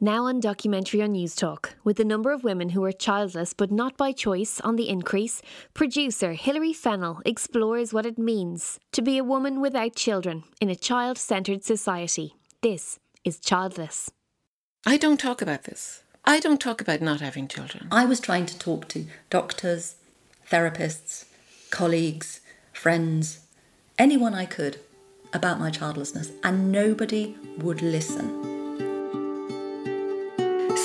Now on documentary on Newstalk, with the number of women who are childless but not by choice on the increase, producer Hilary Fennell explores what it means to be a woman without children in a child centred society. This is Childless. I don't talk about this. I don't talk about not having children. I was trying to talk to doctors, therapists, colleagues, friends, anyone I could about my childlessness, and nobody would listen.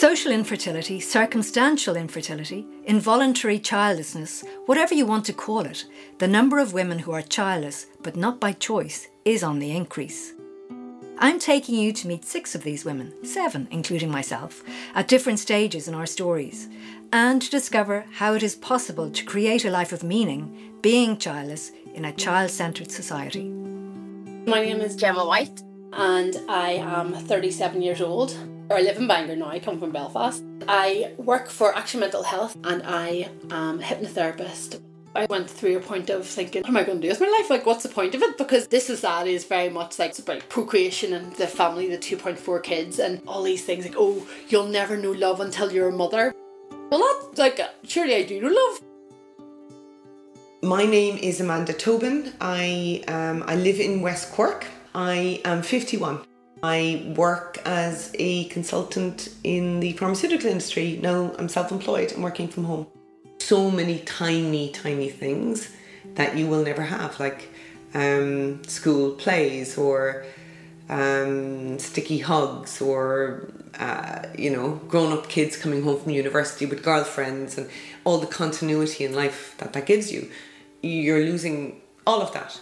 Social infertility, circumstantial infertility, involuntary childlessness, whatever you want to call it, the number of women who are childless, but not by choice, is on the increase. I'm taking you to meet six of these women, seven including myself, at different stages in our stories, and to discover how it is possible to create a life of meaning being childless in a child centred society. My name is Gemma White, and I am 37 years old. I live in Bangor now, I come from Belfast. I work for Action Mental Health and I am a hypnotherapist. I went through a point of thinking, what am I going to do with my life? Like, what's the point of it? Because this society is very much like about procreation and the family, the 2.4 kids, and all these things like, oh, you'll never know love until you're a mother. Well, that's like, surely I do know love. My name is Amanda Tobin. I, um, I live in West Cork. I am 51. I work as a consultant in the pharmaceutical industry. Now I'm self employed, I'm working from home. So many tiny, tiny things that you will never have, like um, school plays or um, sticky hugs or uh, you know grown-up kids coming home from university with girlfriends and all the continuity in life that that gives you you're losing all of that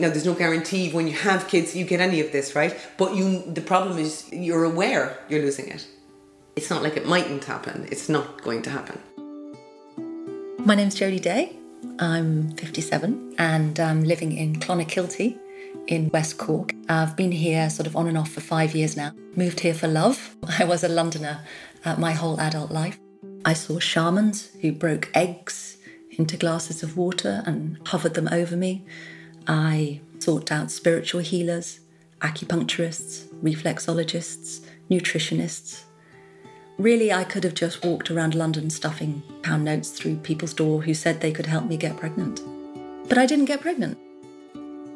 now there's no guarantee when you have kids you get any of this right but you the problem is you're aware you're losing it it's not like it mightn't happen it's not going to happen my name's Jody Day I'm 57 and I'm living in Clonakilty in West Cork. I've been here sort of on and off for five years now. Moved here for love. I was a Londoner uh, my whole adult life. I saw shamans who broke eggs into glasses of water and hovered them over me. I sought out spiritual healers, acupuncturists, reflexologists, nutritionists. Really, I could have just walked around London stuffing pound notes through people's door who said they could help me get pregnant. But I didn't get pregnant.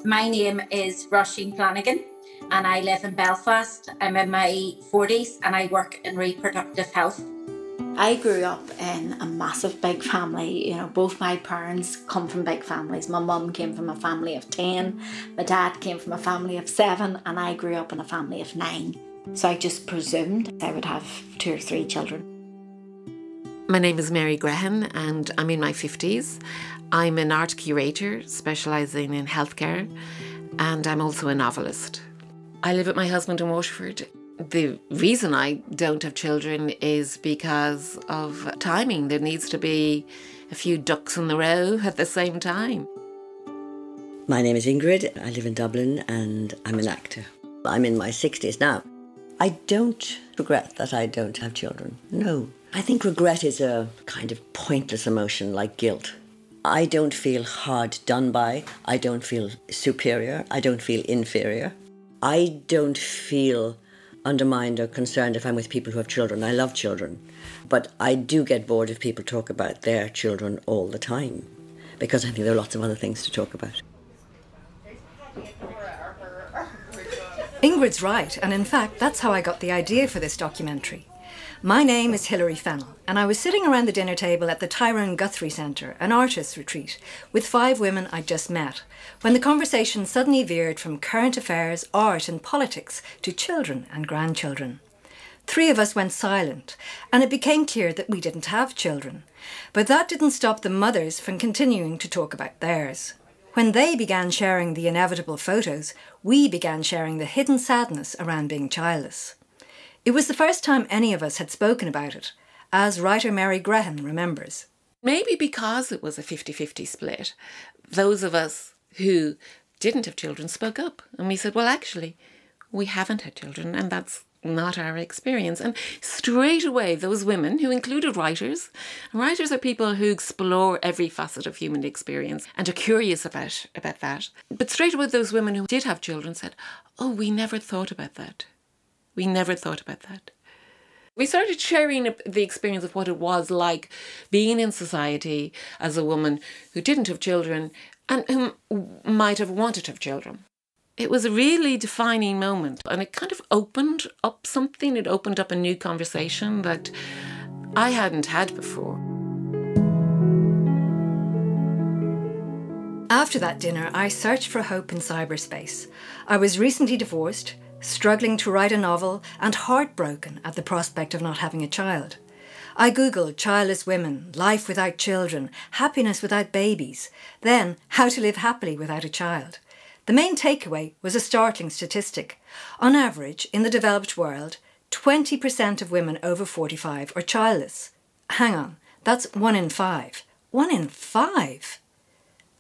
My name is Roisin Flanagan and I live in Belfast. I'm in my 40s and I work in reproductive health. I grew up in a massive big family. You know, both my parents come from big families. My mum came from a family of 10, my dad came from a family of 7, and I grew up in a family of 9. So I just presumed I would have two or three children. My name is Mary Grehan and I'm in my 50s. I'm an art curator specialising in healthcare and I'm also a novelist. I live with my husband in Waterford the reason I don't have children is because of timing. There needs to be a few ducks in the row at the same time. My name is Ingrid. I live in Dublin and I'm an actor. I'm in my 60s now. I don't regret that I don't have children. No. I think regret is a kind of pointless emotion like guilt. I don't feel hard done by. I don't feel superior. I don't feel inferior. I don't feel undermined or concerned if I'm with people who have children. I love children. But I do get bored if people talk about their children all the time because I think there are lots of other things to talk about. Ingrid's right, and in fact, that's how I got the idea for this documentary. My name is Hilary Fennell, and I was sitting around the dinner table at the Tyrone Guthrie Centre, an artists' retreat, with five women I'd just met, when the conversation suddenly veered from current affairs, art, and politics to children and grandchildren. Three of us went silent, and it became clear that we didn't have children. But that didn't stop the mothers from continuing to talk about theirs. When they began sharing the inevitable photos, we began sharing the hidden sadness around being childless. It was the first time any of us had spoken about it, as writer Mary Grehan remembers. Maybe because it was a 50 50 split, those of us who didn't have children spoke up and we said, well, actually, we haven't had children and that's not our experience. And straight away, those women who included writers, writers are people who explore every facet of human experience and are curious about, about that. But straight away, those women who did have children said, Oh, we never thought about that. We never thought about that. We started sharing the experience of what it was like being in society as a woman who didn't have children and who might have wanted to have children. It was a really defining moment and it kind of opened up something. It opened up a new conversation that I hadn't had before. After that dinner, I searched for hope in cyberspace. I was recently divorced, struggling to write a novel, and heartbroken at the prospect of not having a child. I googled childless women, life without children, happiness without babies, then how to live happily without a child. The main takeaway was a startling statistic. On average, in the developed world, 20% of women over 45 are childless. Hang on, that's one in five. One in five!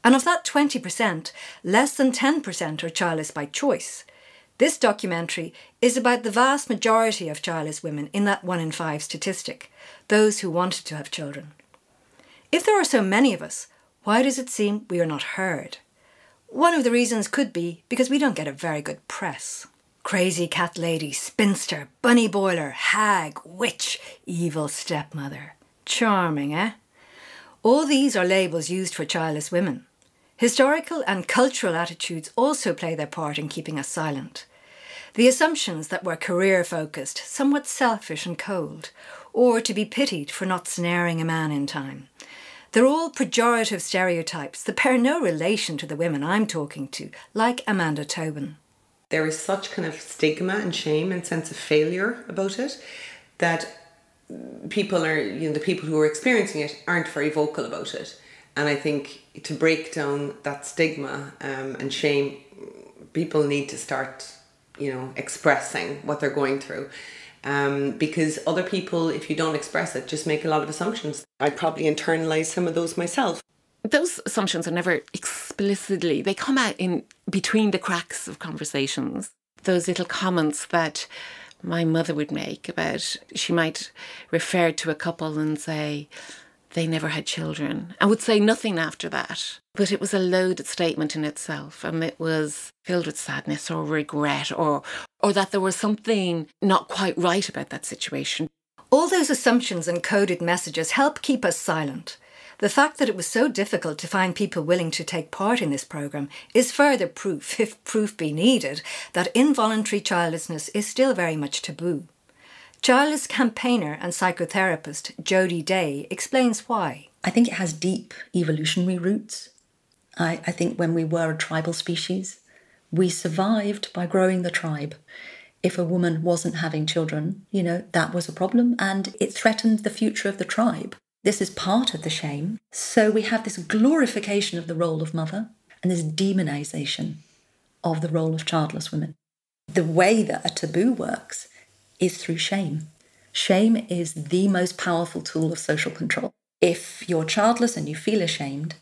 And of that 20%, less than 10% are childless by choice. This documentary is about the vast majority of childless women in that one in five statistic, those who wanted to have children. If there are so many of us, why does it seem we are not heard? One of the reasons could be because we don't get a very good press. Crazy cat lady, spinster, bunny boiler, hag, witch, evil stepmother. Charming, eh? All these are labels used for childless women. Historical and cultural attitudes also play their part in keeping us silent. The assumptions that we're career focused, somewhat selfish and cold, or to be pitied for not snaring a man in time. They're all pejorative stereotypes that bear no relation to the women I'm talking to, like Amanda Tobin. There is such kind of stigma and shame and sense of failure about it that people are, you know, the people who are experiencing it aren't very vocal about it. And I think to break down that stigma um, and shame, people need to start, you know, expressing what they're going through. Um, because other people, if you don't express it, just make a lot of assumptions. I probably internalize some of those myself. Those assumptions are never explicitly, they come out in between the cracks of conversations. Those little comments that my mother would make about, she might refer to a couple and say, they never had children and would say nothing after that. But it was a loaded statement in itself and it was filled with sadness or regret or or that there was something not quite right about that situation. All those assumptions and coded messages help keep us silent. The fact that it was so difficult to find people willing to take part in this programme is further proof, if proof be needed, that involuntary childlessness is still very much taboo. Childless campaigner and psychotherapist Jody Day explains why. I think it has deep evolutionary roots. I, I think when we were a tribal species, we survived by growing the tribe. If a woman wasn't having children, you know, that was a problem and it threatened the future of the tribe. This is part of the shame. So we have this glorification of the role of mother and this demonization of the role of childless women. The way that a taboo works is through shame. Shame is the most powerful tool of social control. If you're childless and you feel ashamed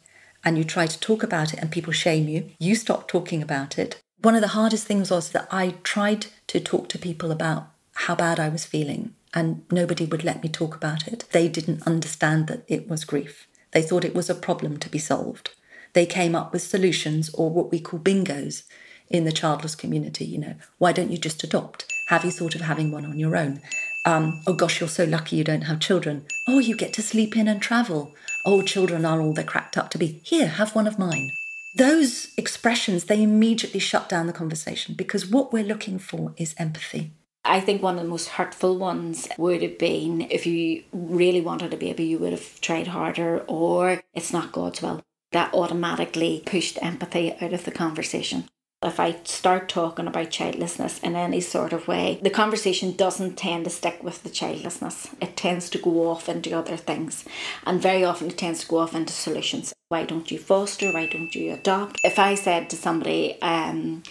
and you try to talk about it and people shame you, you stop talking about it. One of the hardest things was that I tried to talk to people about how bad I was feeling and nobody would let me talk about it. They didn't understand that it was grief. They thought it was a problem to be solved. They came up with solutions or what we call bingos in the childless community. You know, why don't you just adopt? Have you thought of having one on your own? Um, oh gosh, you're so lucky you don't have children. Oh, you get to sleep in and travel. Oh, children are all they're cracked up to be. Here, have one of mine. Those expressions, they immediately shut down the conversation because what we're looking for is empathy. I think one of the most hurtful ones would have been if you really wanted a baby, you would have tried harder, or it's not God's will. That automatically pushed empathy out of the conversation. If I start talking about childlessness in any sort of way, the conversation doesn't tend to stick with the childlessness. It tends to go off into other things. And very often it tends to go off into solutions. Why don't you foster? Why don't you adopt? If I said to somebody, um,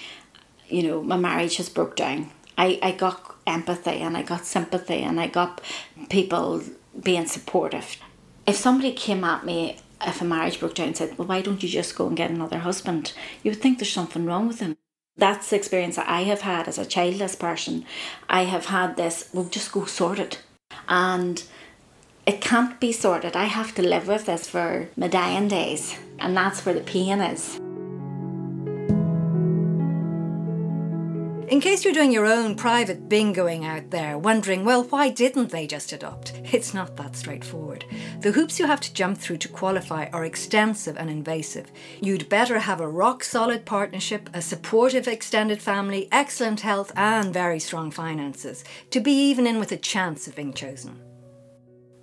you know, my marriage has broke down, I, I got empathy and I got sympathy and I got people being supportive. If somebody came at me if a marriage broke down and said, Well, why don't you just go and get another husband? You would think there's something wrong with him. That's the experience that I have had as a childless person. I have had this, well, just go sort it. And it can't be sorted. I have to live with this for my dying days. And that's where the pain is. In case you're doing your own private bingoing out there, wondering, well, why didn't they just adopt? It's not that straightforward. The hoops you have to jump through to qualify are extensive and invasive. You'd better have a rock solid partnership, a supportive extended family, excellent health, and very strong finances to be even in with a chance of being chosen.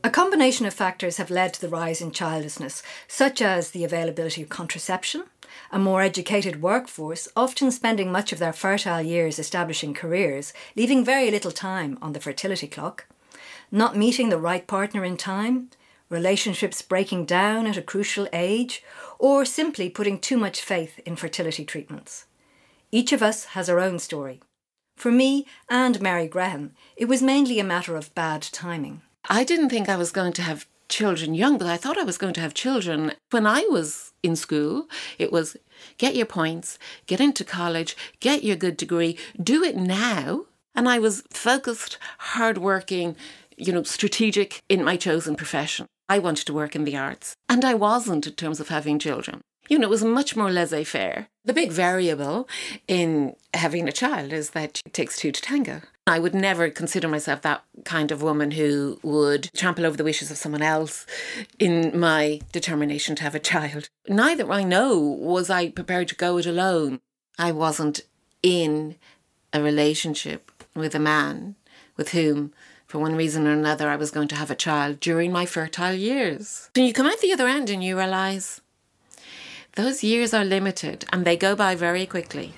A combination of factors have led to the rise in childlessness, such as the availability of contraception, a more educated workforce, often spending much of their fertile years establishing careers, leaving very little time on the fertility clock, not meeting the right partner in time, relationships breaking down at a crucial age, or simply putting too much faith in fertility treatments. Each of us has our own story. For me and Mary Grehan, it was mainly a matter of bad timing. I didn't think I was going to have children young, but I thought I was going to have children when I was in school. It was get your points, get into college, get your good degree, do it now. And I was focused, hardworking, you know, strategic in my chosen profession. I wanted to work in the arts, and I wasn't in terms of having children. You know, it was much more laissez faire. The big variable in having a child is that it takes two to tango. I would never consider myself that kind of woman who would trample over the wishes of someone else in my determination to have a child. Neither I know was I prepared to go it alone. I wasn't in a relationship with a man with whom, for one reason or another, I was going to have a child during my fertile years. And you come out the other end and you realise those years are limited and they go by very quickly.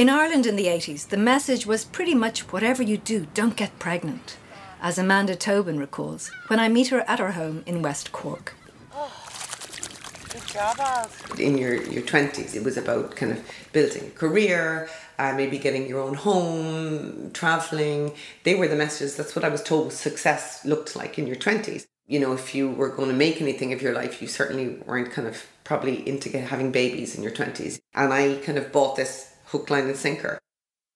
In Ireland in the 80s, the message was pretty much whatever you do, don't get pregnant. As Amanda Tobin recalls, when I meet her at her home in West Cork. Good job, In your, your 20s, it was about kind of building a career, uh, maybe getting your own home, traveling. They were the messages. That's what I was told success looked like in your 20s. You know, if you were going to make anything of your life, you certainly weren't kind of probably into having babies in your 20s. And I kind of bought this hook, line, and sinker.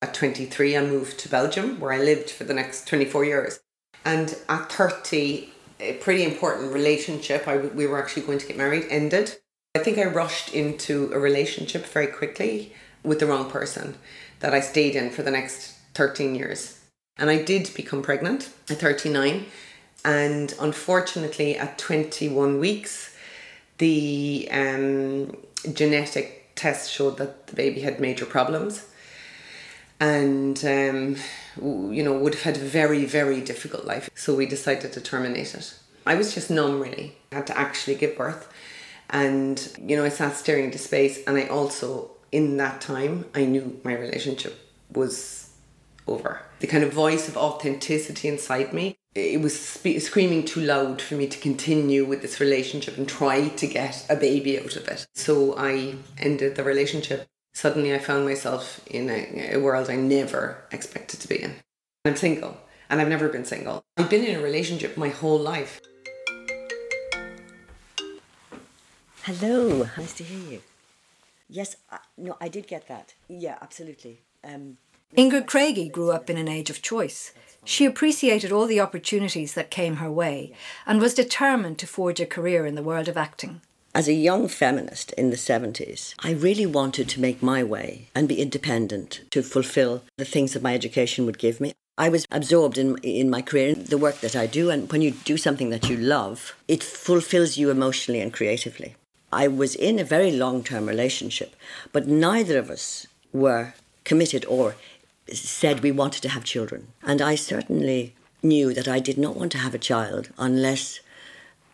At 23, I moved to Belgium, where I lived for the next 24 years. And at 30, a pretty important relationship, I, we were actually going to get married, ended. I think I rushed into a relationship very quickly with the wrong person that I stayed in for the next 13 years. And I did become pregnant at 39. And unfortunately, at 21 weeks, the um, genetic test showed that the baby had major problems. And um, you know would have had a very very difficult life. So we decided to terminate it. I was just numb really. I had to actually give birth. And you know i sat staring into space and i also in that time i knew my relationship was over. The kind of voice of authenticity inside me it was spe- screaming too loud for me to continue with this relationship and try to get a baby out of it. So I ended the relationship. Suddenly, I found myself in a, a world I never expected to be in. I'm single, and I've never been single. I've been in a relationship my whole life. Hello, nice to hear you. Yes, I, no, I did get that. Yeah, absolutely. Um, Ingrid Craigie grew up in an age of choice. She appreciated all the opportunities that came her way and was determined to forge a career in the world of acting. As a young feminist in the 70s, I really wanted to make my way and be independent to fulfill the things that my education would give me. I was absorbed in, in my career, in the work that I do, and when you do something that you love, it fulfills you emotionally and creatively. I was in a very long term relationship, but neither of us were committed or said we wanted to have children. And I certainly knew that I did not want to have a child unless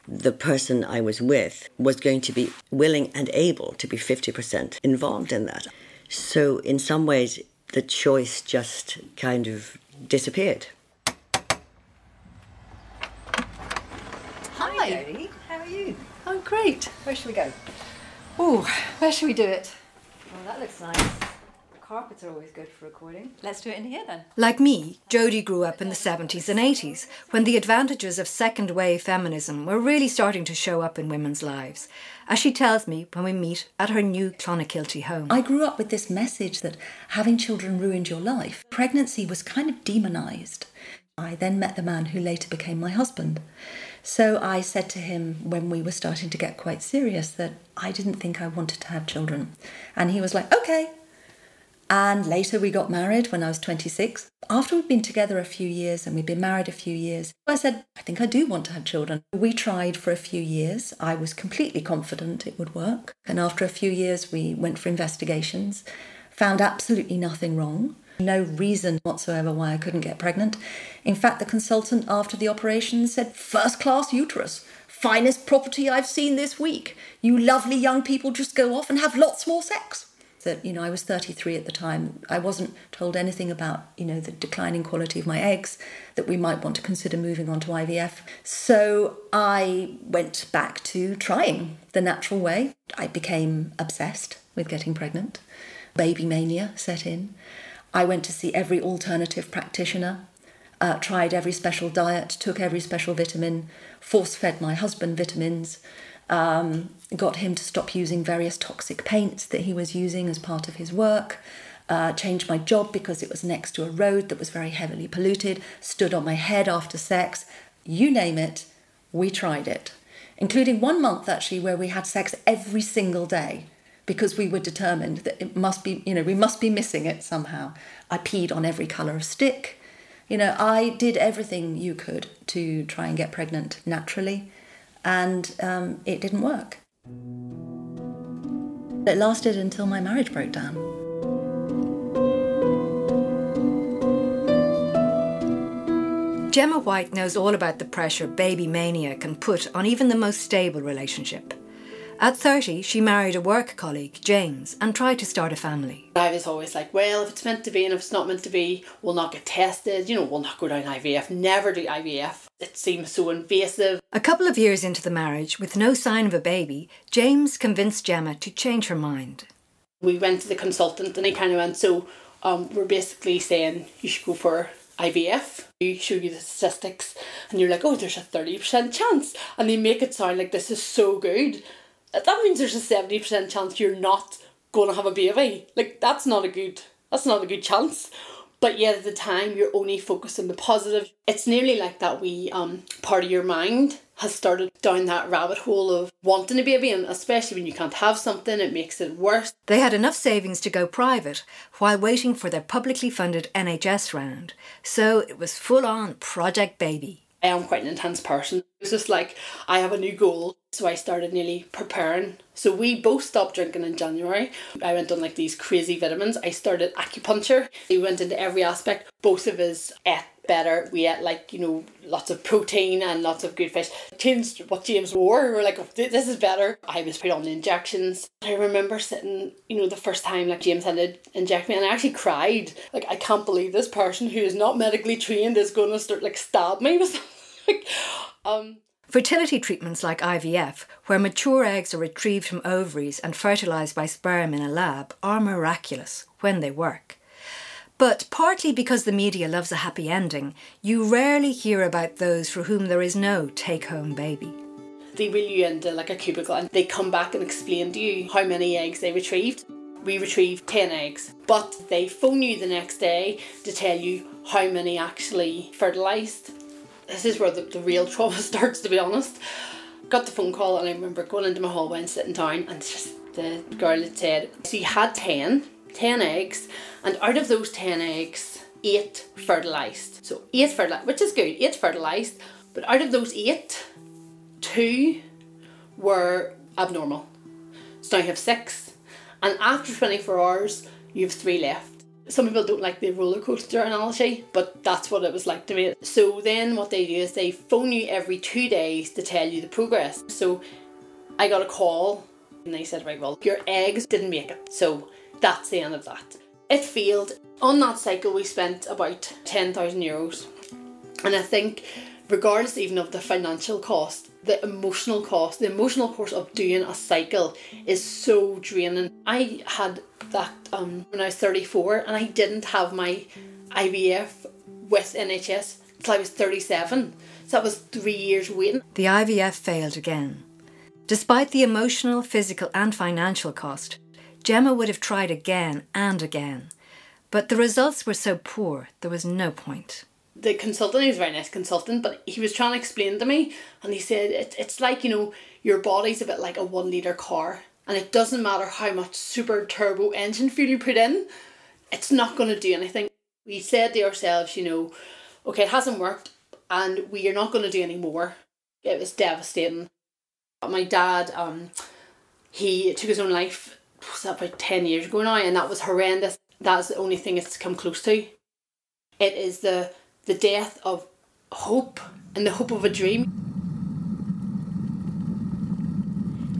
the person I was with was going to be willing and able to be 50% involved in that. So, in some ways, the choice just kind of disappeared. Hi, Jody. How are you? I'm great. Where should we go? Oh, where should we do it? Well, that looks nice. Carpets are always good for recording. Let's do it in here then. Like me, Jody grew up in the 70s and 80s when the advantages of second wave feminism were really starting to show up in women's lives, as she tells me when we meet at her new Clonakilty home. I grew up with this message that having children ruined your life. Pregnancy was kind of demonised. I then met the man who later became my husband. So I said to him when we were starting to get quite serious that I didn't think I wanted to have children. And he was like, okay, And later we got married when I was 26. After we'd been together a few years and we'd been married a few years, I said, I think I do want to have children. We tried for a few years. I was completely confident it would work. And after a few years, we went for investigations, found absolutely nothing wrong. No reason whatsoever why I couldn't get pregnant. In fact, the consultant after the operation said, first class uterus, finest property I've seen this week. You lovely young people just go off and have lots more sex that you know I was 33 at the time. I wasn't told anything about you know the declining quality of my eggs that we might want to consider moving on to IVF. So I went back to trying the natural way. I became obsessed with getting pregnant. Baby mania set in. I went to see every alternative practitioner. Uh, tried every special diet, took every special vitamin, force fed my husband vitamins, um, got him to stop using various toxic paints that he was using as part of his work. Uh, changed my job because it was next to a road that was very heavily polluted, stood on my head after sex. You name it, we tried it. Including one month actually where we had sex every single day because we were determined that it must be, you know, we must be missing it somehow. I peed on every colour of stick. You know, I did everything you could to try and get pregnant naturally and um, it didn't work. It lasted until my marriage broke down. Gemma White knows all about the pressure baby mania can put on even the most stable relationship. At 30, she married a work colleague, James, and tried to start a family. I was always like, well, if it's meant to be and if it's not meant to be, we'll not get tested, you know, we'll not go down IVF, never do IVF. It seems so invasive. A couple of years into the marriage, with no sign of a baby, James convinced Gemma to change her mind. We went to the consultant and he kind of went, so um, we're basically saying you should go for IVF. You show you the statistics and you're like, oh, there's a 30% chance. And they make it sound like this is so good that means there's a 70% chance you're not going to have a baby. Like, that's not a good, that's not a good chance. But yet at the time, you're only focused on the positive. It's nearly like that we um part of your mind has started down that rabbit hole of wanting a baby, and especially when you can't have something, it makes it worse. They had enough savings to go private while waiting for their publicly funded NHS round, so it was full on Project Baby. I am quite an intense person. It's just like I have a new goal, so I started nearly preparing. So we both stopped drinking in January. I went on like these crazy vitamins. I started acupuncture. We went into every aspect. Both of us ate better. We ate like, you know, lots of protein and lots of good fish. Changed what James wore. We were like, oh, this is better. I was put on the injections. I remember sitting, you know, the first time like James had to inject me and I actually cried. Like, I can't believe this person who is not medically trained is going to start like stab me with like, um, Fertility treatments like IVF, where mature eggs are retrieved from ovaries and fertilised by sperm in a lab, are miraculous when they work. But partly because the media loves a happy ending, you rarely hear about those for whom there is no take home baby. They wheel you into like a cubicle and they come back and explain to you how many eggs they retrieved. We retrieved 10 eggs, but they phone you the next day to tell you how many actually fertilised. This is where the, the real trauma starts, to be honest. Got the phone call and I remember going into my hallway and sitting down and just the girl had said, you had 10 10 eggs, and out of those 10 eggs, 8 fertilised. So 8 fertilised, which is good, 8 fertilised, but out of those 8, 2 were abnormal. So now you have 6, and after 24 hours, you have 3 left. Some people don't like the roller coaster analogy, but that's what it was like to me. So then what they do is they phone you every two days to tell you the progress. So I got a call and they said, right, well, your eggs didn't make it. So that's the end of that. It failed. On that cycle, we spent about 10,000 euros. And I think, regardless even of the financial cost, the emotional cost, the emotional cost of doing a cycle is so draining. I had that um, when I was 34 and I didn't have my IVF with NHS until I was 37. So that was three years waiting. The IVF failed again. Despite the emotional, physical, and financial cost, Gemma would have tried again and again, but the results were so poor there was no point. The consultant, he was a very nice consultant, but he was trying to explain to me, and he said it, it's like, you know, your body's a bit like a one litre car, and it doesn't matter how much super turbo engine fuel you put in, it's not going to do anything. We said to ourselves, you know, okay, it hasn't worked and we are not going to do any more. It was devastating. My dad, um, he took his own life was that about 10 years ago now, and that was horrendous. That's the only thing it's come close to. It is the, the death of hope and the hope of a dream.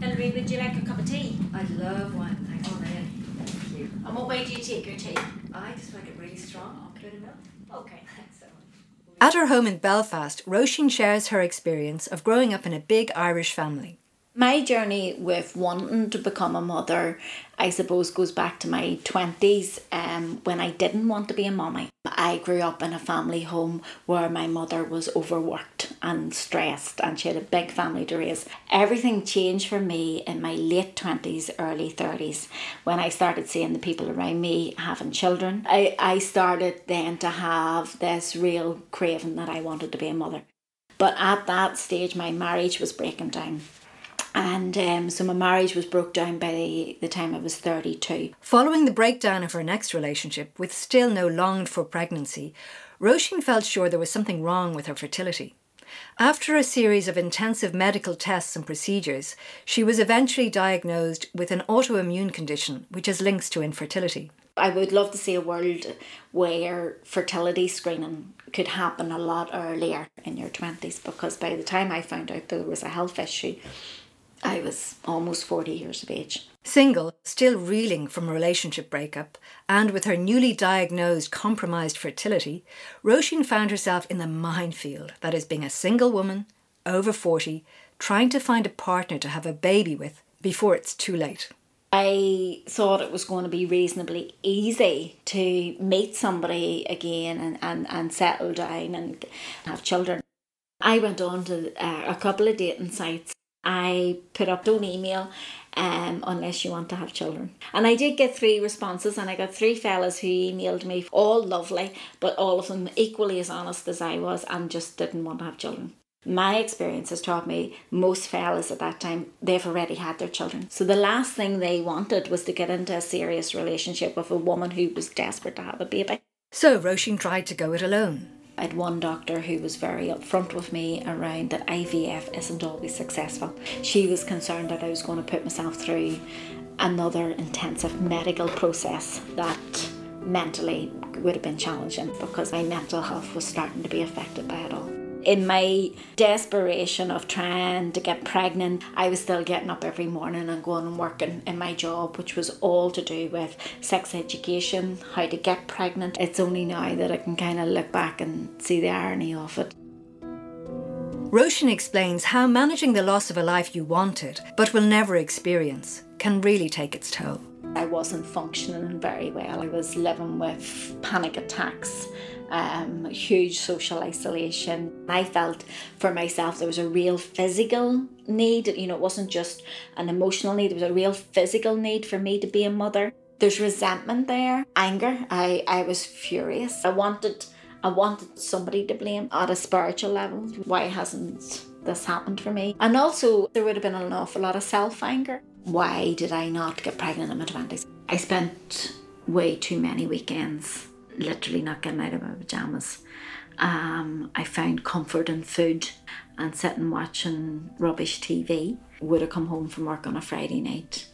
Hilary, would you like a cup of tea? I'd love one, Thanks, oh, really. Thank you. And what way do you take your tea? I just like it really strong. I'll put it in milk. Okay, thanks so much. At her home in Belfast, Roisin shares her experience of growing up in a big Irish family. My journey with wanting to become a mother, I suppose, goes back to my 20s um, when I didn't want to be a mommy. I grew up in a family home where my mother was overworked and stressed, and she had a big family to raise. Everything changed for me in my late 20s, early 30s when I started seeing the people around me having children. I, I started then to have this real craving that I wanted to be a mother. But at that stage, my marriage was breaking down and um, so my marriage was broke down by the, the time I was 32. Following the breakdown of her next relationship, with still no longed for pregnancy, Roisin felt sure there was something wrong with her fertility. After a series of intensive medical tests and procedures, she was eventually diagnosed with an autoimmune condition which has links to infertility. I would love to see a world where fertility screening could happen a lot earlier in your 20s because by the time I found out there was a health issue, I was almost 40 years of age. Single, still reeling from a relationship breakup, and with her newly diagnosed compromised fertility, Roisin found herself in the minefield that is being a single woman, over 40, trying to find a partner to have a baby with before it's too late. I thought it was going to be reasonably easy to meet somebody again and, and, and settle down and have children. I went on to uh, a couple of dating sites I put up don't email um, unless you want to have children. And I did get three responses, and I got three fellas who emailed me, all lovely, but all of them equally as honest as I was, and just didn't want to have children. My experience has taught me most fellas at that time, they've already had their children. So the last thing they wanted was to get into a serious relationship with a woman who was desperate to have a baby. So Roisin tried to go it alone. I had one doctor who was very upfront with me around that IVF isn't always successful. She was concerned that I was going to put myself through another intensive medical process that mentally would have been challenging because my mental health was starting to be affected by it all in my desperation of trying to get pregnant, I was still getting up every morning and going and working in my job, which was all to do with sex education, how to get pregnant. It's only now that I can kind of look back and see the irony of it. Roisin explains how managing the loss of a life you wanted but will never experience can really take its toll. I wasn't functioning very well. I was living with panic attacks um, huge social isolation. I felt for myself there was a real physical need. You know, it wasn't just an emotional need, there was a real physical need for me to be a mother. There's resentment there, anger. I, I was furious. I wanted I wanted somebody to blame at a spiritual level. Why hasn't this happened for me? And also there would have been an awful lot of self anger. Why did I not get pregnant in my twenties? I spent way too many weekends literally not getting out of my pajamas. Um, I found comfort in food and sitting watching rubbish TV. Would have come home from work on a Friday night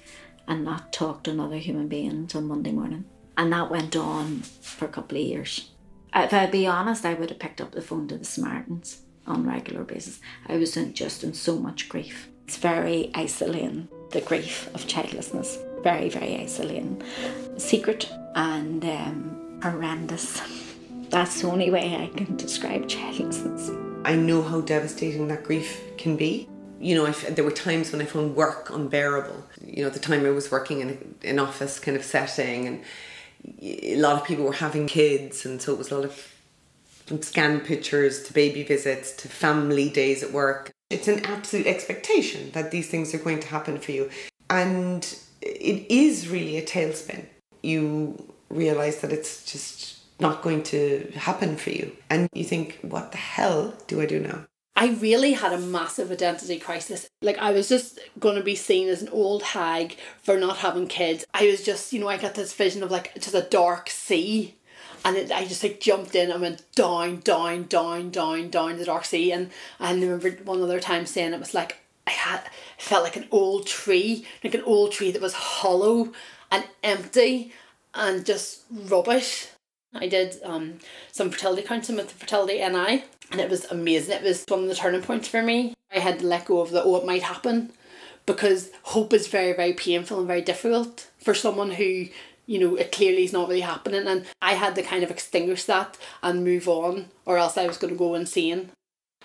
and not talk to another human being until Monday morning. And that went on for a couple of years. If I'd be honest, I would have picked up the phone to the Samaritans on a regular basis. I was just in so much grief. It's very isolating, the grief of childlessness. Very, very isolating. Secret and um, horrendous. That's the only way I can describe childlessness. I know how devastating that grief can be. You know, I, there were times when I found work unbearable. You know, at the time I was working in an office kind of setting, and a lot of people were having kids, and so it was a lot of from scan pictures to baby visits to family days at work. It's an absolute expectation that these things are going to happen for you. And it is really a tailspin. You realize that it's just not going to happen for you. And you think, what the hell do I do now? I really had a massive identity crisis. Like I was just going to be seen as an old hag for not having kids. I was just, you know, I got this vision of like just a dark sea. And it, I just like jumped in and went down, down, down, down, down the dark sea. And I remember one other time saying it was like I had felt like an old tree, like an old tree that was hollow and empty and just rubbish. I did um, some fertility counselling with the Fertility NI and it was amazing. It was one of the turning points for me. I had to let go of the oh it might happen because hope is very, very painful and very difficult for someone who, you know, it clearly is not really happening and I had to kind of extinguish that and move on or else I was gonna go insane.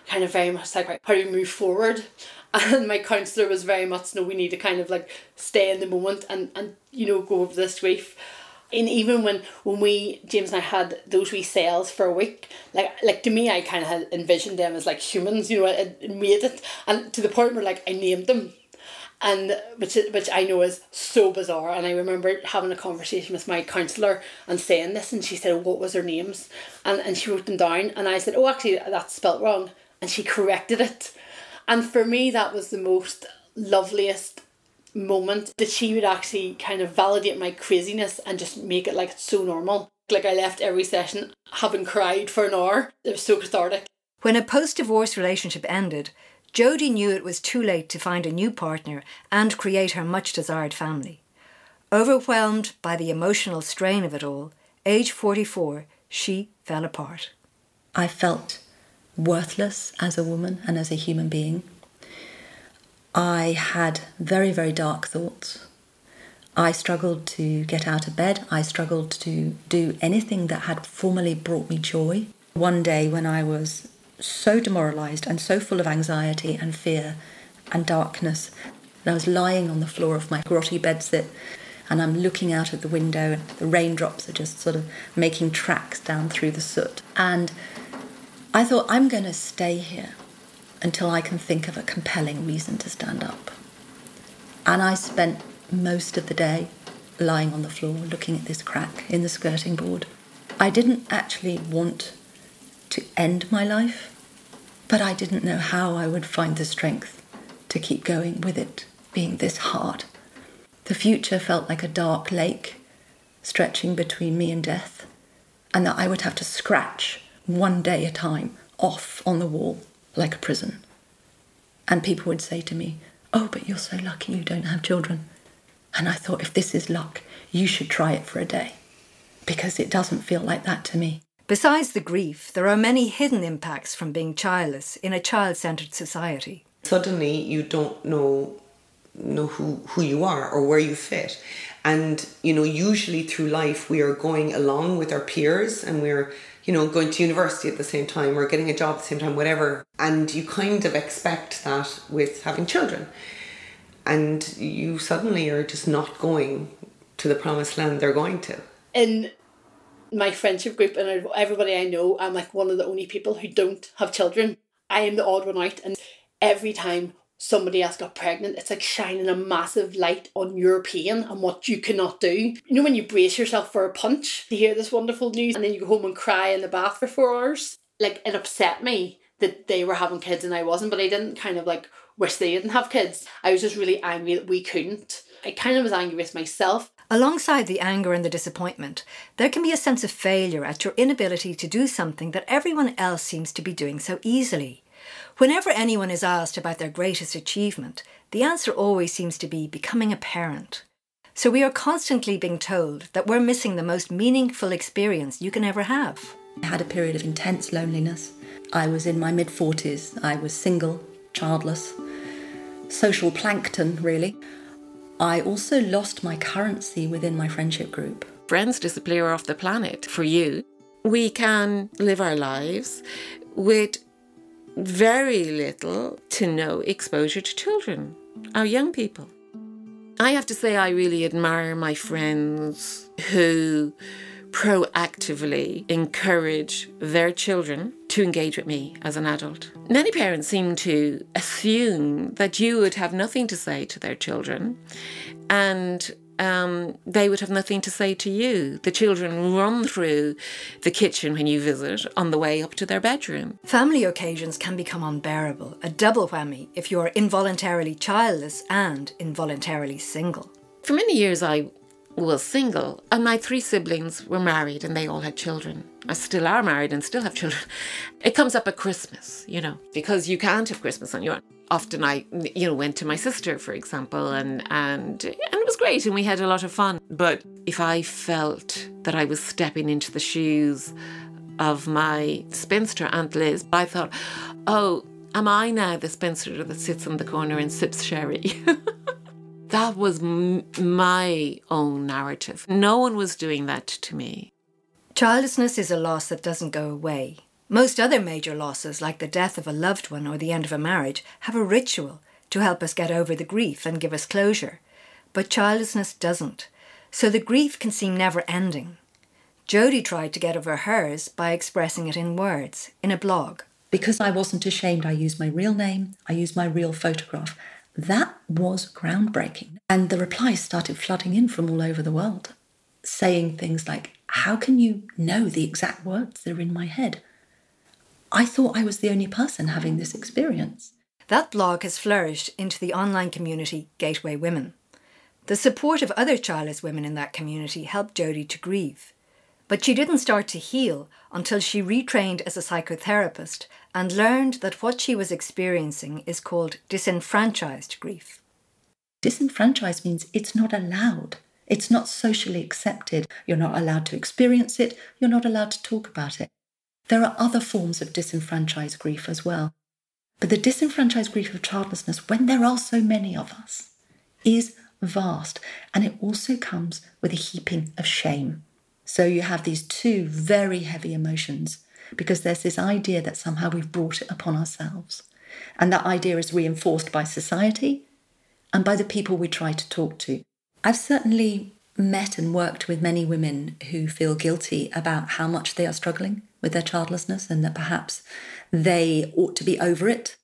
Kind of very much like how do we move forward? And my counsellor was very much no, we need to kind of like stay in the moment and, and you know, go over this grief and even when when we James and I had those wee sales for a week, like like to me, I kind of envisioned them as like humans, you know, I made it, and to the point where like I named them, and which which I know is so bizarre. And I remember having a conversation with my counsellor and saying this, and she said, "What was their names?" and and she wrote them down, and I said, "Oh, actually, that's spelt wrong," and she corrected it, and for me, that was the most loveliest moment that she would actually kind of validate my craziness and just make it like it's so normal. Like I left every session having cried for an hour. It was so cathartic. When a post divorce relationship ended, Jody knew it was too late to find a new partner and create her much desired family. Overwhelmed by the emotional strain of it all, age 44, she fell apart. I felt worthless as a woman and as a human being. I had very, very dark thoughts. I struggled to get out of bed. I struggled to do anything that had formerly brought me joy. One day, when I was so demoralized and so full of anxiety and fear and darkness, and I was lying on the floor of my grotty bedsit and I'm looking out of the window, and the raindrops are just sort of making tracks down through the soot. And I thought, I'm going to stay here until I can think of a compelling reason to stand up. And I spent most of the day lying on the floor looking at this crack in the skirting board. I didn't actually want to end my life, but I didn't know how I would find the strength to keep going with it being this hard. The future felt like a dark lake stretching between me and death, and that I would have to scratch one day at a time off on the wall like a prison. And people would say to me, Oh, but you're so lucky you don't have children. And I thought, if this is luck, you should try it for a day. Because it doesn't feel like that to me. Besides the grief, there are many hidden impacts from being childless in a child centered society. Suddenly, you don't know know who, who you are or where you fit. And, you know, usually through life, we are going along with our peers and we're you know, going to university at the same time or getting a job at the same time, whatever. And you kind of expect that with having children. And you suddenly are just not going to the promised land they're going to. In my friendship group and everybody I know, I'm like one of the only people who don't have children. I am the odd one out, and every time somebody else got pregnant, it's like shining a massive light on your pain and what you cannot do. You know, when you brace yourself for a punch to hear this wonderful news and then you go home and cry in the bath for four hours? Like, it upset me that they were having kids and I wasn't, but I didn't kind of like wish they didn't have kids. I was just really angry that we couldn't. I kind of was angry with myself. Alongside the anger and the disappointment, there can be a sense of failure at your inability to do something that everyone else seems to be doing so easily. Whenever anyone is asked about their greatest achievement, the answer always seems to be becoming a parent. So we are constantly being told that we're missing the most meaningful experience you can ever have. I had a period of intense loneliness. I was in my mid 40s. I was single, childless, social plankton, really. I also lost my currency within my friendship group. Friends disappear off the planet for you. We can live our lives with very little to no exposure to children, our young people. I have to say, I really admire my friends who proactively encourage their children to engage with me as an adult. Many parents seem to assume that you would have nothing to say to their children and um, they would have nothing to say to you. The children run through the kitchen when you visit on the way up to their bedroom. Family occasions can become unbearable, a double whammy if you are involuntarily childless and involuntarily single. For many years, I was single, and my three siblings were married and they all had children. I still are married and still have children. It comes up at Christmas, you know, because you can't have Christmas on your own. Often I, you know, went to my sister, for example, and and and it was great and we had a lot of fun. But if I felt that I was stepping into the shoes of my spinster Aunt Liz, I thought, oh, am I now the spinster that sits in the corner and sips sherry? that was m- my own narrative. No one was doing that to me. Childlessness is a loss that doesn't go away. Most other major losses, like the death of a loved one or the end of a marriage, have a ritual to help us get over the grief and give us closure. But childlessness doesn't. So the grief can seem never ending. Jody tried to get over hers by expressing it in words, in a blog. Because I wasn't ashamed, I used my real name, I used my real photograph. That was groundbreaking. And the replies started flooding in from all over the world, saying things like, How can you know the exact words that are in my head? I thought I was the only person having this experience. That blog has flourished into the online community Gateway Women. The support of other childless women in that community helped Jody to grieve. But she didn't start to heal until she retrained as a psychotherapist and learned that what she was experiencing is called disenfranchised grief. Disenfranchised means it's not allowed. It's not socially accepted. You're not allowed to experience it. You're not allowed to talk about it. There are other forms of disenfranchised grief as well. But the disenfranchised grief of childlessness, when there are so many of us, is vast. And it also comes with a heaping of shame. So you have these two very heavy emotions because there's this idea that somehow we've brought it upon ourselves. And that idea is reinforced by society and by the people we try to talk to. I've certainly met and worked with many women who feel guilty about how much they are struggling with their childlessness and that perhaps they ought to be over it,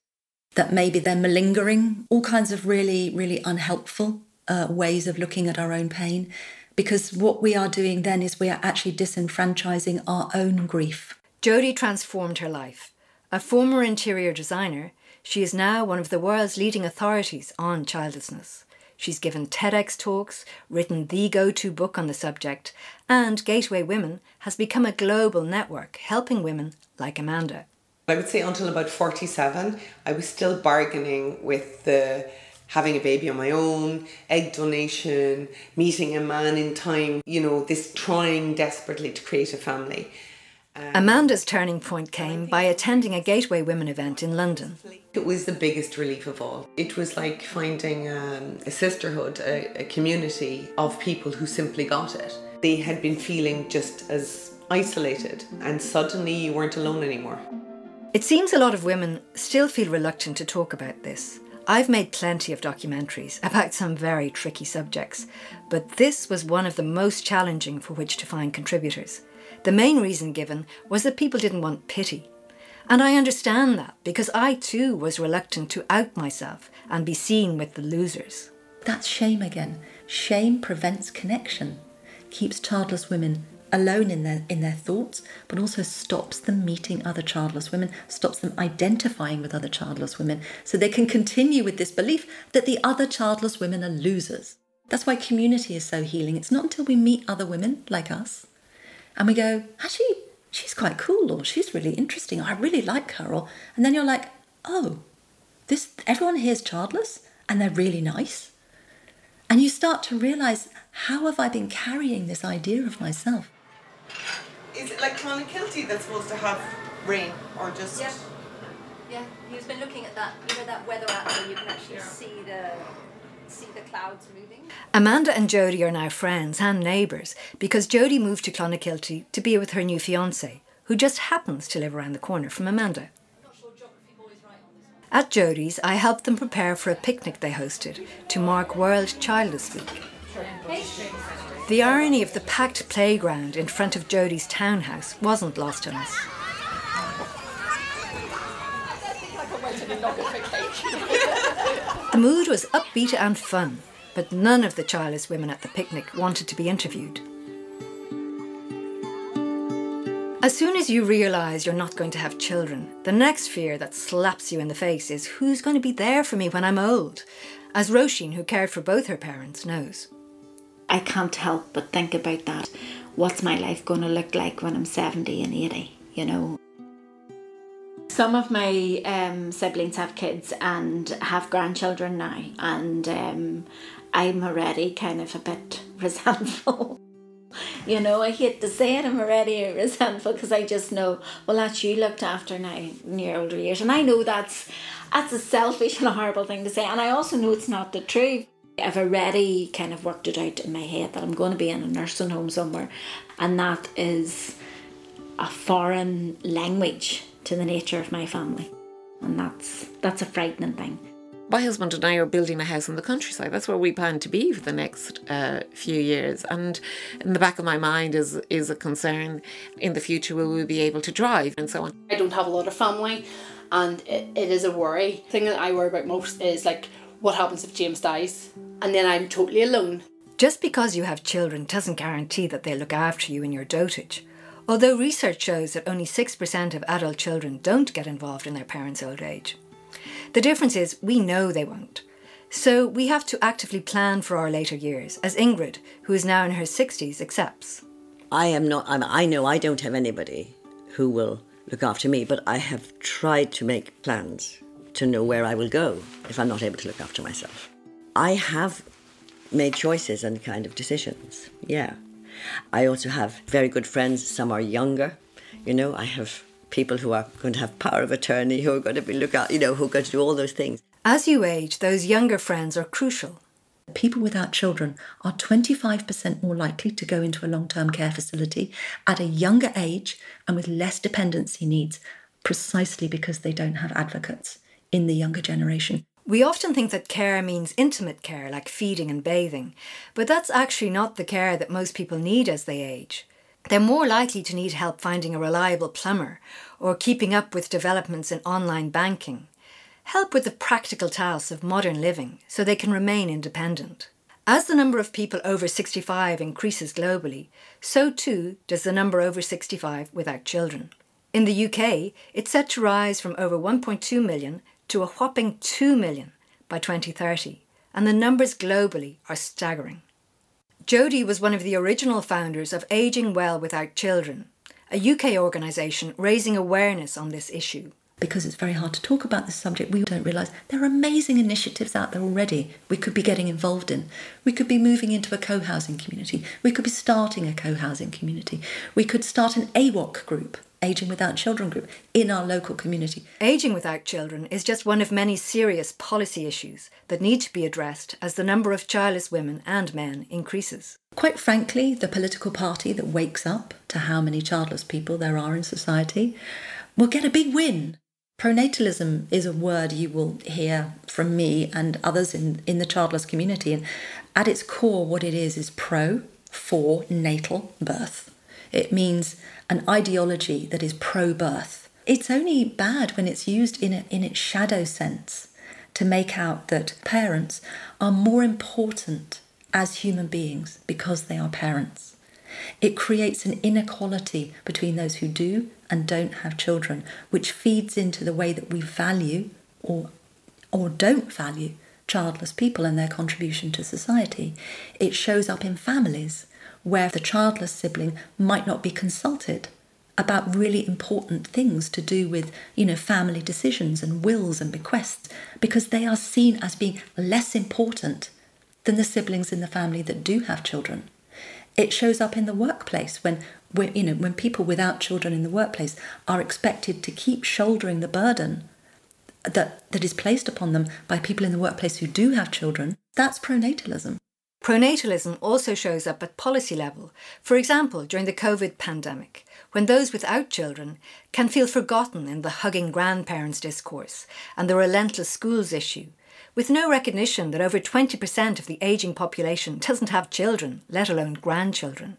that maybe they're malingering, all kinds of really, really unhelpful uh, ways of looking at our own pain. Because what we are doing then is we are actually disenfranchising our own grief. Jody transformed her life. A former interior designer, she is now one of the world's leading authorities on childlessness. She's given TEDx talks, written the go to book on the subject, and Gateway Women has become a global network helping women like Amanda. I would say until about 47, I was still bargaining with the having a baby on my own, egg donation, meeting a man in time, you know, this trying desperately to create a family. Amanda's turning point came by attending a Gateway Women event in London. It was the biggest relief of all. It was like finding um, a sisterhood, a, a community of people who simply got it. They had been feeling just as isolated, and suddenly you weren't alone anymore. It seems a lot of women still feel reluctant to talk about this. I've made plenty of documentaries about some very tricky subjects, but this was one of the most challenging for which to find contributors. The main reason given was that people didn't want pity. And I understand that because I too was reluctant to out myself and be seen with the losers. That's shame again. Shame prevents connection, keeps childless women alone in their in their thoughts, but also stops them meeting other childless women, stops them identifying with other childless women, so they can continue with this belief that the other childless women are losers. That's why community is so healing. It's not until we meet other women like us and we go, actually, she's quite cool, or she's really interesting, or I really like her, or and then you're like, oh, this everyone here's childless and they're really nice. And you start to realize, how have I been carrying this idea of myself? Is it like Clonakilty that's supposed to have rain or just. Yeah. Yeah, he's been looking at that, you know, that weather app where you can actually see the see the clouds moving. Amanda and Jody are now friends and neighbours because Jody moved to Clonakilty to be with her new fiance, who just happens to live around the corner from Amanda. At Jody's, I helped them prepare for a picnic they hosted to mark World Childless Week. The irony of the packed playground in front of Jody's townhouse wasn't lost on us. The mood was upbeat and fun, but none of the childless women at the picnic wanted to be interviewed. As soon as you realise you're not going to have children, the next fear that slaps you in the face is who's going to be there for me when I'm old? As Roisin, who cared for both her parents, knows. I can't help but think about that. What's my life going to look like when I'm 70 and 80, you know? Some of my um, siblings have kids and have grandchildren now, and um, I'm already kind of a bit resentful. You know, I hate to say it, I'm already resentful because I just know, well, that's you looked after now in your older years. And I know that's that's a selfish and a horrible thing to say. And I also know it's not the truth. I've already kind of worked it out in my head that I'm going to be in a nursing home somewhere, and that is a foreign language to the nature of my family, and that's that's a frightening thing my husband and I are building a house in the countryside. That's where we plan to be for the next uh, few years. And in the back of my mind is is a concern in the future will we be able to drive and so on. I don't have a lot of family, and it, it is a worry. The thing that I worry about most is like what happens if James dies, and then I'm totally alone. Just because you have children doesn't guarantee that they'll look after you in your dotage. Although research shows that only 6% of adult children don't get involved in their parents' old age. The difference is we know they won't. So we have to actively plan for our later years, as Ingrid, who is now in her 60s, accepts. I am not, I'm, I know I don't have anybody who will look after me, but I have tried to make plans to know where I will go if I'm not able to look after myself. I have made choices and kind of decisions, yeah. I also have very good friends, some are younger. You know, I have people who are going to have power of attorney, who are going to be look out, you know, who are going to do all those things. As you age, those younger friends are crucial. People without children are 25% more likely to go into a long term care facility at a younger age and with less dependency needs, precisely because they don't have advocates in the younger generation. We often think that care means intimate care, like feeding and bathing, but that's actually not the care that most people need as they age. They're more likely to need help finding a reliable plumber or keeping up with developments in online banking. Help with the practical tasks of modern living so they can remain independent. As the number of people over 65 increases globally, so too does the number over 65 without children. In the UK, it's set to rise from over 1.2 million to a whopping 2 million by 2030, and the numbers globally are staggering. Jody was one of the original founders of Aging Well Without Children, a UK organisation raising awareness on this issue. Because it's very hard to talk about this subject, we don't realise there are amazing initiatives out there already we could be getting involved in. We could be moving into a co housing community. We could be starting a co housing community. We could start an AWOC group Aging Without Children group in our local community. Aging without children is just one of many serious policy issues that need to be addressed as the number of childless women and men increases. Quite frankly, the political party that wakes up to how many childless people there are in society will get a big win. Pronatalism is a word you will hear from me and others in, in the childless community. And at its core, what it is is pro, for natal birth. It means an ideology that is pro birth. It's only bad when it's used in, a, in its shadow sense to make out that parents are more important as human beings because they are parents. It creates an inequality between those who do and don't have children, which feeds into the way that we value or, or don't value childless people and their contribution to society. It shows up in families where the childless sibling might not be consulted about really important things to do with, you know, family decisions and wills and bequests because they are seen as being less important than the siblings in the family that do have children. It shows up in the workplace when you know when people without children in the workplace are expected to keep shouldering the burden that that is placed upon them by people in the workplace who do have children. That's pronatalism. Pronatalism also shows up at policy level, for example, during the COVID pandemic, when those without children can feel forgotten in the hugging grandparents discourse and the relentless schools issue, with no recognition that over 20% of the ageing population doesn't have children, let alone grandchildren.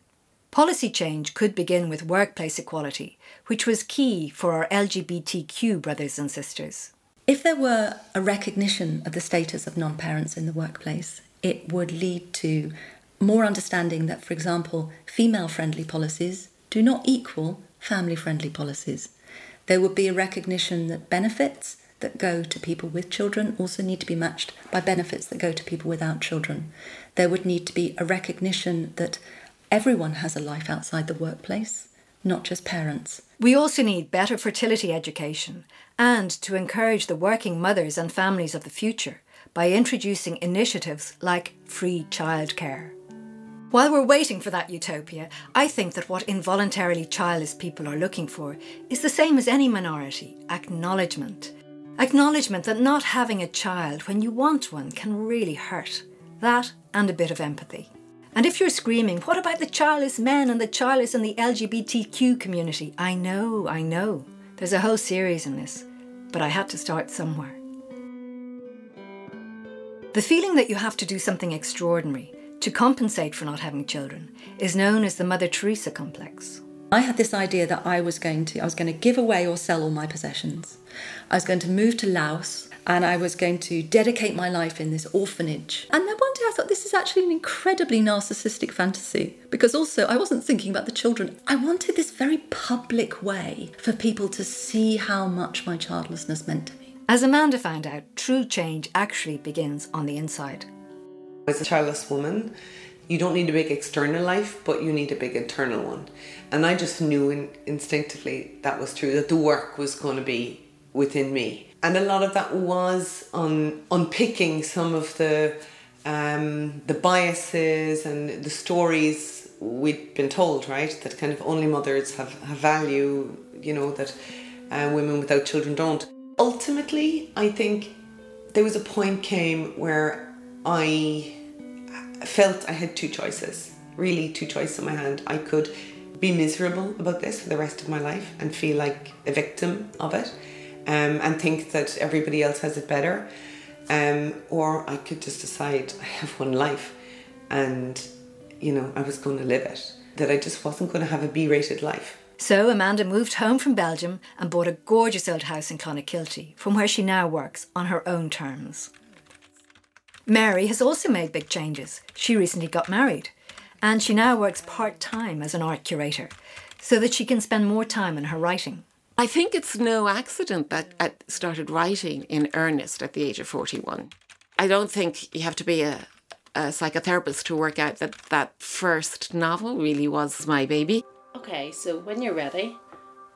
Policy change could begin with workplace equality, which was key for our LGBTQ brothers and sisters. If there were a recognition of the status of non parents in the workplace, It would lead to more understanding that, for example, female friendly policies do not equal family friendly policies. There would be a recognition that benefits that go to people with children also need to be matched by benefits that go to people without children. There would need to be a recognition that everyone has a life outside the workplace, not just parents. We also need better fertility education and to encourage the working mothers and families of the future by introducing initiatives like free childcare. While we're waiting for that utopia, I think that what involuntarily childless people are looking for is the same as any minority acknowledgement. Acknowledgement that not having a child when you want one can really hurt. That and a bit of empathy. And if you're screaming, what about the childless men and the childless and the LGBTQ community? I know, I know. There's a whole series in this, but I had to start somewhere. The feeling that you have to do something extraordinary to compensate for not having children is known as the Mother Teresa complex. I had this idea that I was going to I was going to give away or sell all my possessions. I was going to move to Laos and I was going to dedicate my life in this orphanage. And then one day I thought this is actually an incredibly narcissistic fantasy because also I wasn't thinking about the children. I wanted this very public way for people to see how much my childlessness meant to. As Amanda found out, true change actually begins on the inside. As a childless woman, you don't need a big external life, but you need a big internal one. And I just knew in, instinctively that was true, that the work was going to be within me. And a lot of that was on unpicking some of the um, the biases and the stories we'd been told, right? That kind of only mothers have, have value, you know, that uh, women without children don't. Ultimately, I think there was a point came where I felt I had two choices, really two choices in my hand. I could be miserable about this for the rest of my life and feel like a victim of it um, and think that everybody else has it better. Um, or I could just decide I have one life and, you know, I was going to live it. That I just wasn't going to have a B rated life. So Amanda moved home from Belgium and bought a gorgeous old house in Clonakilty, from where she now works on her own terms. Mary has also made big changes. She recently got married, and she now works part time as an art curator so that she can spend more time in her writing. I think it's no accident that I started writing in earnest at the age of 41. I don't think you have to be a, a psychotherapist to work out that that first novel really was my baby. Okay, so when you're ready,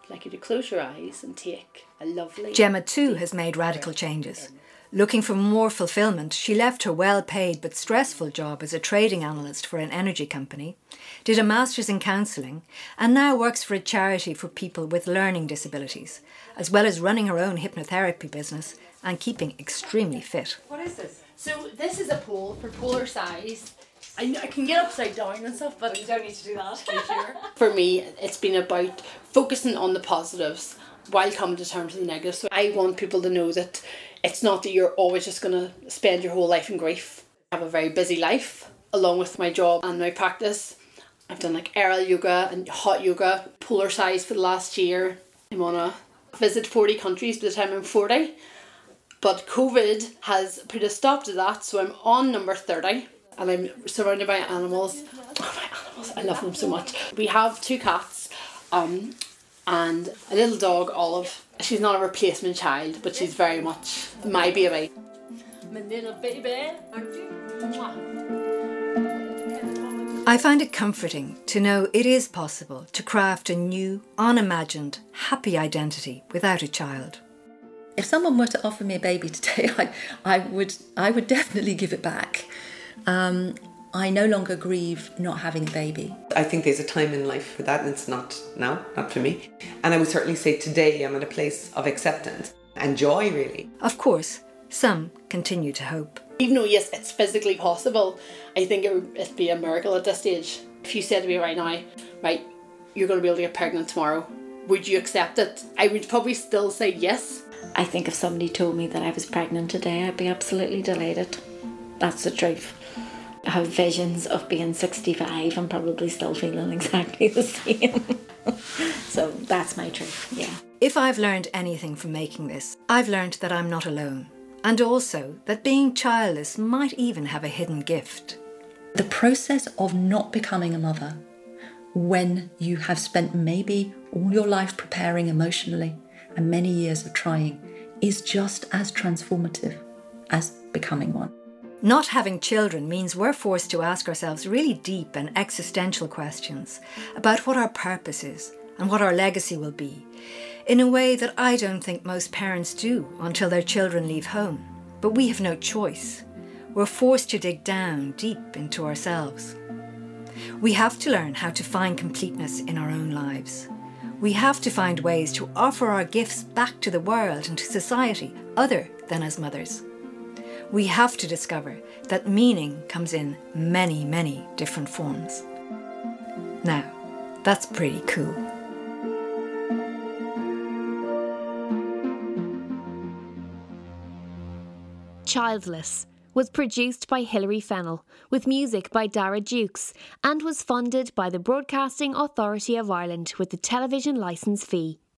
I'd like you to close your eyes and take a lovely. Gemma too has made radical changes. Looking for more fulfillment, she left her well paid but stressful job as a trading analyst for an energy company, did a master's in counselling, and now works for a charity for people with learning disabilities, as well as running her own hypnotherapy business and keeping extremely fit. What is this? So, this is a pole for polar size. I, I can get upside down and stuff, but you don't need to do that. sure? For me, it's been about focusing on the positives while coming to terms with the negatives. So I want people to know that it's not that you're always just going to spend your whole life in grief. I have a very busy life along with my job and my practice. I've done like aerial yoga and hot yoga, polar size for the last year. I'm on a visit 40 countries by the time I'm 40. But COVID has put a stop to that, so I'm on number 30 and I'm surrounded by animals. Oh, my animals, I love them so much. We have two cats um, and a little dog, Olive. She's not a replacement child, but she's very much my baby. My little baby, aren't you? I find it comforting to know it is possible to craft a new, unimagined, happy identity without a child. If someone were to offer me a baby today, I, I would I would definitely give it back. Um, I no longer grieve not having a baby. I think there's a time in life for that, and it's not now, not for me. And I would certainly say today I'm at a place of acceptance and joy, really. Of course, some continue to hope. Even though, yes, it's physically possible, I think it would it'd be a miracle at this stage. If you said to me right now, right, you're going to be able to get pregnant tomorrow, would you accept it? I would probably still say yes. I think if somebody told me that I was pregnant today, I'd be absolutely delighted. That's the truth. I have visions of being 65 and probably still feeling exactly the same. so that's my truth, yeah. If I've learned anything from making this, I've learned that I'm not alone. and also that being childless might even have a hidden gift. The process of not becoming a mother when you have spent maybe all your life preparing emotionally and many years of trying is just as transformative as becoming one. Not having children means we're forced to ask ourselves really deep and existential questions about what our purpose is and what our legacy will be, in a way that I don't think most parents do until their children leave home. But we have no choice. We're forced to dig down deep into ourselves. We have to learn how to find completeness in our own lives. We have to find ways to offer our gifts back to the world and to society other than as mothers. We have to discover that meaning comes in many, many different forms. Now, that's pretty cool. Childless was produced by Hilary Fennell, with music by Dara Dukes, and was funded by the Broadcasting Authority of Ireland with the television licence fee.